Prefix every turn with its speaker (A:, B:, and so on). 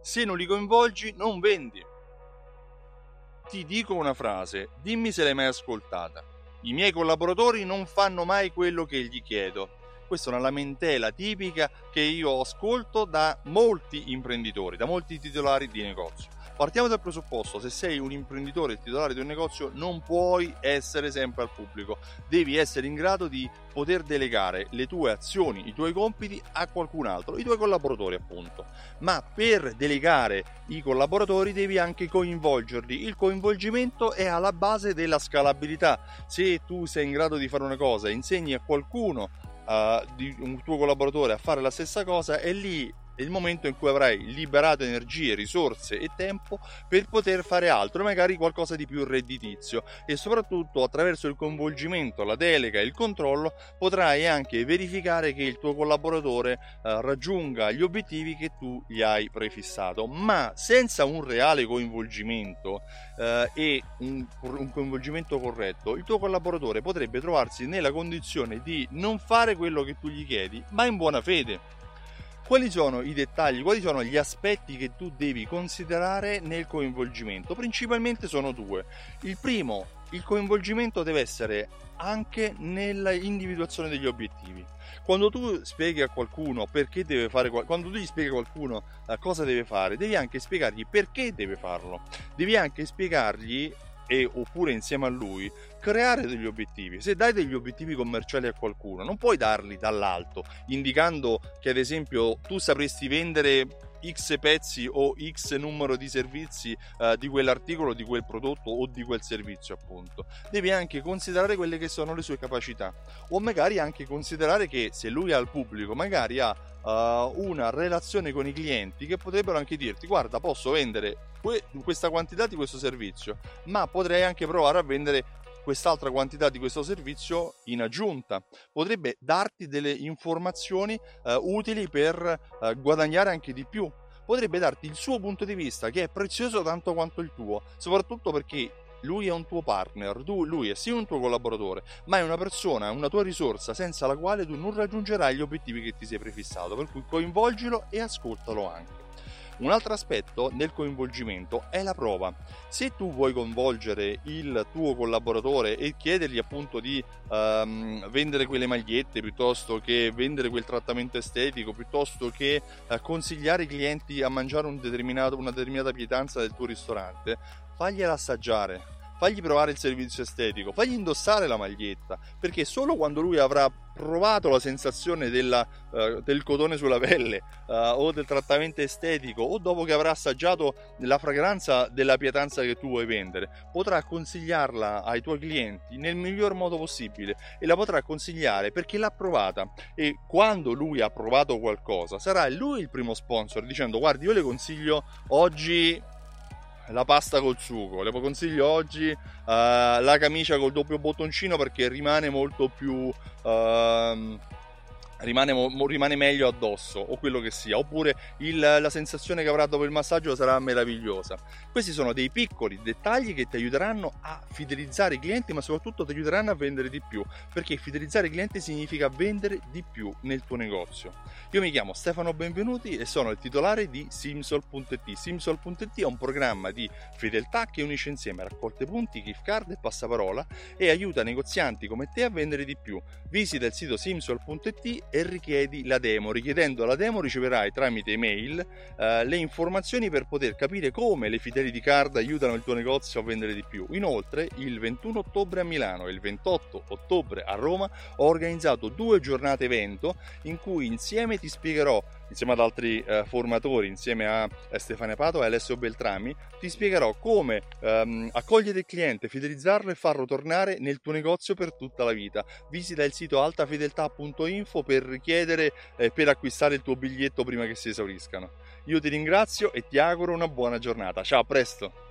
A: Se non li coinvolgi, non vendi. Ti dico una frase, dimmi se l'hai mai ascoltata. I miei collaboratori non fanno mai quello che gli chiedo. Questa è una lamentela tipica che io ascolto da molti imprenditori, da molti titolari di negozio. Partiamo dal presupposto, se sei un imprenditore titolare di un negozio non puoi essere sempre al pubblico, devi essere in grado di poter delegare le tue azioni, i tuoi compiti a qualcun altro, i tuoi collaboratori appunto. Ma per delegare i collaboratori devi anche coinvolgerli. Il coinvolgimento è alla base della scalabilità. Se tu sei in grado di fare una cosa e insegni a qualcuno Uh, di un tuo collaboratore a fare la stessa cosa, è lì è il momento in cui avrai liberato energie, risorse e tempo per poter fare altro, magari qualcosa di più redditizio. E soprattutto attraverso il coinvolgimento, la delega e il controllo potrai anche verificare che il tuo collaboratore eh, raggiunga gli obiettivi che tu gli hai prefissato, ma senza un reale coinvolgimento eh, e un, un coinvolgimento corretto, il tuo collaboratore potrebbe trovarsi nella condizione di non fare quello che tu gli chiedi, ma in buona fede quali sono i dettagli, quali sono gli aspetti che tu devi considerare nel coinvolgimento? Principalmente sono due. Il primo, il coinvolgimento deve essere anche nell'individuazione degli obiettivi. Quando tu spieghi a qualcuno perché deve fare quando tu gli spieghi a qualcuno cosa deve fare, devi anche spiegargli perché deve farlo. Devi anche spiegargli e oppure insieme a lui creare degli obiettivi. Se dai degli obiettivi commerciali a qualcuno, non puoi darli dall'alto, indicando che ad esempio tu sapresti vendere X pezzi o X numero di servizi uh, di quell'articolo, di quel prodotto o di quel servizio, appunto. Devi anche considerare quelle che sono le sue capacità o magari anche considerare che se lui ha il pubblico, magari ha uh, una relazione con i clienti che potrebbero anche dirti guarda posso vendere que- questa quantità di questo servizio ma potrei anche provare a vendere quest'altra quantità di questo servizio in aggiunta potrebbe darti delle informazioni uh, utili per uh, guadagnare anche di più potrebbe darti il suo punto di vista che è prezioso tanto quanto il tuo soprattutto perché lui è un tuo partner, tu, lui è sì un tuo collaboratore, ma è una persona, una tua risorsa senza la quale tu non raggiungerai gli obiettivi che ti sei prefissato, per cui coinvolgilo e ascoltalo anche. Un altro aspetto nel coinvolgimento è la prova. Se tu vuoi coinvolgere il tuo collaboratore e chiedergli appunto di um, vendere quelle magliette piuttosto che vendere quel trattamento estetico, piuttosto che uh, consigliare i clienti a mangiare un una determinata pietanza del tuo ristorante, fagliela assaggiare, fagli provare il servizio estetico, fagli indossare la maglietta, perché solo quando lui avrà provato la sensazione della, uh, del cotone sulla pelle uh, o del trattamento estetico o dopo che avrà assaggiato la fragranza della pietanza che tu vuoi vendere, potrà consigliarla ai tuoi clienti nel miglior modo possibile e la potrà consigliare perché l'ha provata. E quando lui ha provato qualcosa sarà lui il primo sponsor dicendo guardi io le consiglio oggi la pasta col sugo. Le consiglio oggi uh, la camicia col doppio bottoncino perché rimane molto più... Uh, rimane, rimane, meglio addosso o quello che sia, oppure il, la sensazione che avrà dopo il massaggio sarà meravigliosa. Questi sono dei piccoli dettagli che ti aiuteranno a fidelizzare i clienti, ma soprattutto ti aiuteranno a vendere di più, perché fidelizzare i clienti significa vendere di più nel tuo negozio. Io mi chiamo Stefano Benvenuti e sono il titolare di Simsol.it. Simsol.it è un programma di fedeltà che unisce insieme raccolte punti, gift card e passaparola e aiuta negozianti come te a vendere di più. Visita il sito simsol.it e richiedi la demo. Richiedendo la demo riceverai tramite email eh, le informazioni per poter capire come le Fidelity Card aiutano il tuo negozio a vendere di più. Inoltre, il 21 ottobre a Milano e il 28 ottobre a Roma ho organizzato due giornate evento in cui insieme ti spiegherò insieme ad altri eh, formatori, insieme a eh, Stefania Pato e Alessio Beltrami, ti spiegherò come ehm, accogliere il cliente, fidelizzarlo e farlo tornare nel tuo negozio per tutta la vita. Visita il sito altafedeltà.info per richiedere e eh, per acquistare il tuo biglietto prima che si esauriscano. Io ti ringrazio e ti auguro una buona giornata. Ciao, a presto!